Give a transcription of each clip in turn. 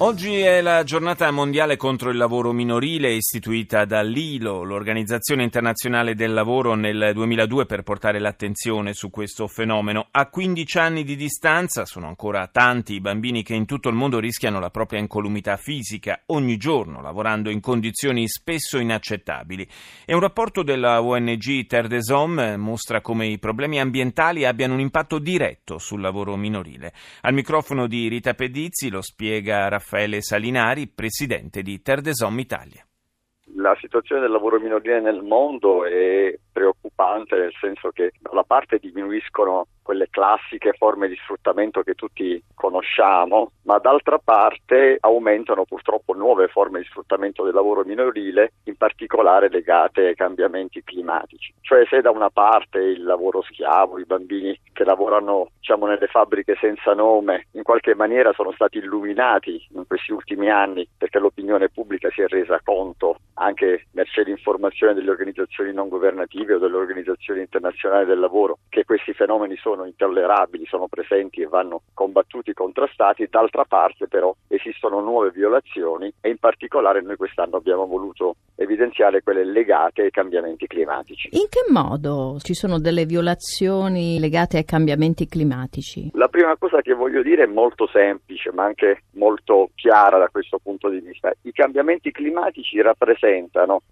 Oggi è la giornata mondiale contro il lavoro minorile istituita dall'ILO, l'Organizzazione Internazionale del Lavoro, nel 2002 per portare l'attenzione su questo fenomeno. A 15 anni di distanza sono ancora tanti i bambini che in tutto il mondo rischiano la propria incolumità fisica ogni giorno, lavorando in condizioni spesso inaccettabili. E un rapporto della ONG Terre des Hommes mostra come i problemi ambientali abbiano un impatto diretto sul lavoro minorile. Al microfono di Rita Pedizzi lo spiega Raffaele Raffaele Salinari, presidente di Terdesom Italia. La situazione del lavoro minorile nel mondo è preoccupante nel senso che da una parte diminuiscono quelle classiche forme di sfruttamento che tutti conosciamo, ma d'altra parte aumentano purtroppo nuove forme di sfruttamento del lavoro minorile, in particolare legate ai cambiamenti climatici. Cioè se da una parte il lavoro schiavo, i bambini che lavorano diciamo, nelle fabbriche senza nome, in qualche maniera sono stati illuminati in questi ultimi anni perché l'opinione pubblica si è resa conto anche mercé l'informazione delle organizzazioni non governative o delle organizzazioni internazionali del lavoro che questi fenomeni sono intollerabili, sono presenti e vanno combattuti contrastati, d'altra parte però esistono nuove violazioni e in particolare noi quest'anno abbiamo voluto evidenziare quelle legate ai cambiamenti climatici. In che modo ci sono delle violazioni legate ai cambiamenti climatici? La prima cosa che voglio dire è molto semplice ma anche molto chiara da questo punto di vista. I cambiamenti climatici rappresentano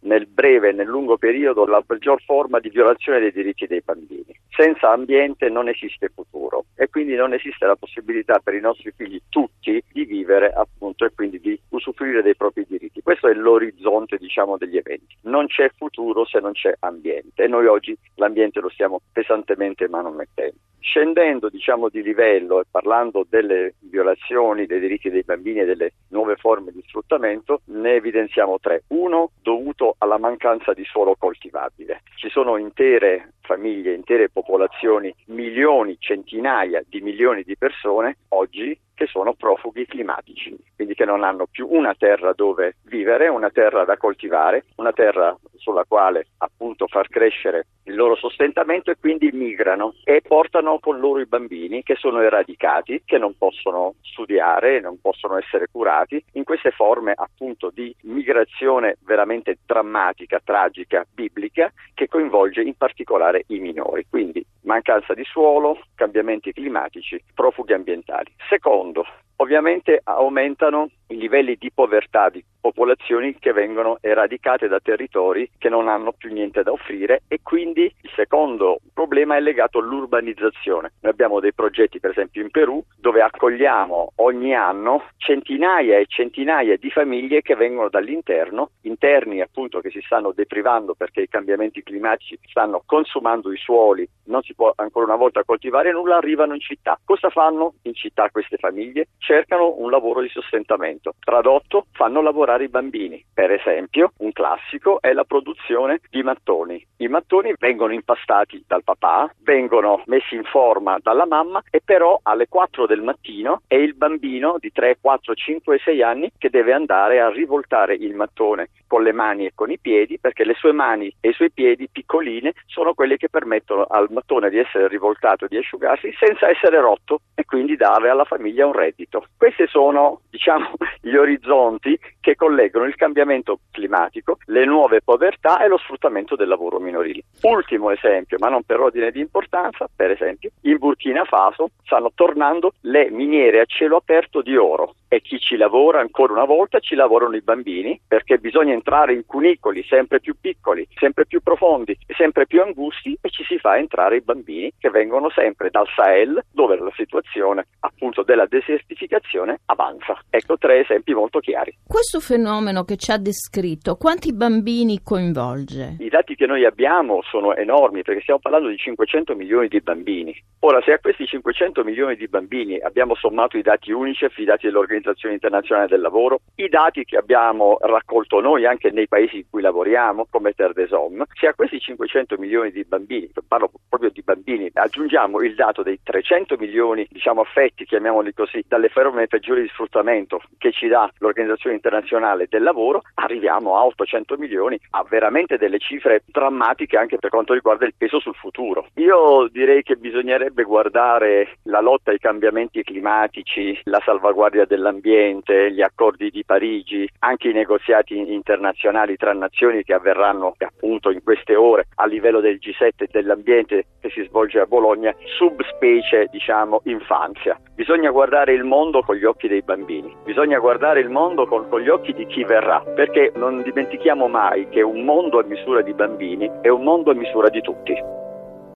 nel breve e nel lungo periodo la peggior forma di violazione dei diritti dei bambini. Senza ambiente non esiste futuro e quindi non esiste la possibilità per i nostri figli tutti di vivere appunto e quindi di usufruire dei propri diritti. Questo è l'orizzonte diciamo degli eventi. Non c'è futuro se non c'è ambiente e noi oggi l'ambiente lo stiamo pesantemente manomettendo. Scendendo diciamo di livello e parlando delle violazioni dei diritti dei bambini e delle nuove forme di sfruttamento, ne evidenziamo tre. Uno dovuto alla mancanza di suolo coltivabile. Ci sono intere famiglie, intere popolazioni, milioni, centinaia di milioni di persone oggi che sono profughi climatici, quindi che non hanno più una terra dove vivere, una terra da coltivare, una terra sulla quale appunto far crescere loro sostentamento e quindi migrano e portano con loro i bambini che sono eradicati, che non possono studiare, non possono essere curati, in queste forme appunto di migrazione veramente drammatica, tragica, biblica, che coinvolge in particolare i minori. Quindi mancanza di suolo, cambiamenti climatici, profughi ambientali. Secondo, ovviamente aumentano i livelli di povertà di popolazioni che vengono eradicate da territori che non hanno più niente da offrire e quindi il secondo problema è legato all'urbanizzazione. Noi abbiamo dei progetti per esempio in Perù dove accogliamo ogni anno centinaia e centinaia di famiglie che vengono dall'interno, interni appunto che si stanno deprivando perché i cambiamenti climatici stanno consumando i suoli, non si può ancora una volta coltivare nulla, arrivano in città. Cosa fanno in città queste famiglie? Cercano un lavoro di sostentamento. Tradotto, fanno lavorare i bambini. Per esempio, un classico è la produzione di mattoni. I mattoni vengono impastati dal papà, vengono messi in forma dalla mamma e però alle 4 del mattino è il bambino di 3, 4, 5, 6 anni che deve andare a rivoltare il mattone con le mani e con i piedi perché le sue mani e i suoi piedi piccoline sono quelle che permettono al mattone di essere rivoltato e di asciugarsi senza essere rotto e quindi dare alla famiglia un reddito. Questi sono diciamo, gli orizzonti che collegano il cambiamento climatico, le nuove povertà e lo sfruttamento del lavoro minorile. Ultimo esempio, ma non per ordine di importanza, per esempio, in Burkina Faso stanno tornando le miniere a cielo aperto di oro e chi ci lavora ancora una volta ci lavorano i bambini perché bisogna entrare in cunicoli sempre più piccoli, sempre più profondi, sempre più angusti e ci si fa entrare i bambini che vengono sempre dal Sahel dove la situazione appunto della desertificazione avanza. Ecco tre esempi molto chiari. Questo fenomeno che ci ha descritto, quanti bambini coinvolge? I dati che noi abbiamo sono enormi perché stiamo parlando di 500 milioni di bambini. Ora, se a questi 500 milioni di bambini abbiamo sommato i dati UNICEF, i dati dell'Organizzazione Internazionale del Lavoro, i dati che abbiamo raccolto noi anche nei paesi in cui lavoriamo, come Terre des Hommes, se a questi 500 milioni di bambini, parlo proprio di bambini, aggiungiamo il dato dei 300 milioni, diciamo affetti, chiamiamoli così, dalle forme peggiori di sfruttamento che ci dà l'Organizzazione Internazionale internazionale del lavoro, arriviamo a 800 milioni, a veramente delle cifre drammatiche anche per quanto riguarda il peso sul futuro. Io direi che bisognerebbe guardare la lotta ai cambiamenti climatici, la salvaguardia dell'ambiente, gli accordi di Parigi, anche i negoziati internazionali tra nazioni che avverranno appunto in queste ore a livello del G7 dell'ambiente che si svolge a Bologna, subspecie diciamo infanzia. Bisogna guardare il mondo con gli occhi dei bambini, bisogna guardare il mondo con, con gli occhi di chi verrà, perché non dimentichiamo mai che un mondo a misura di bambini è un mondo a misura di tutti.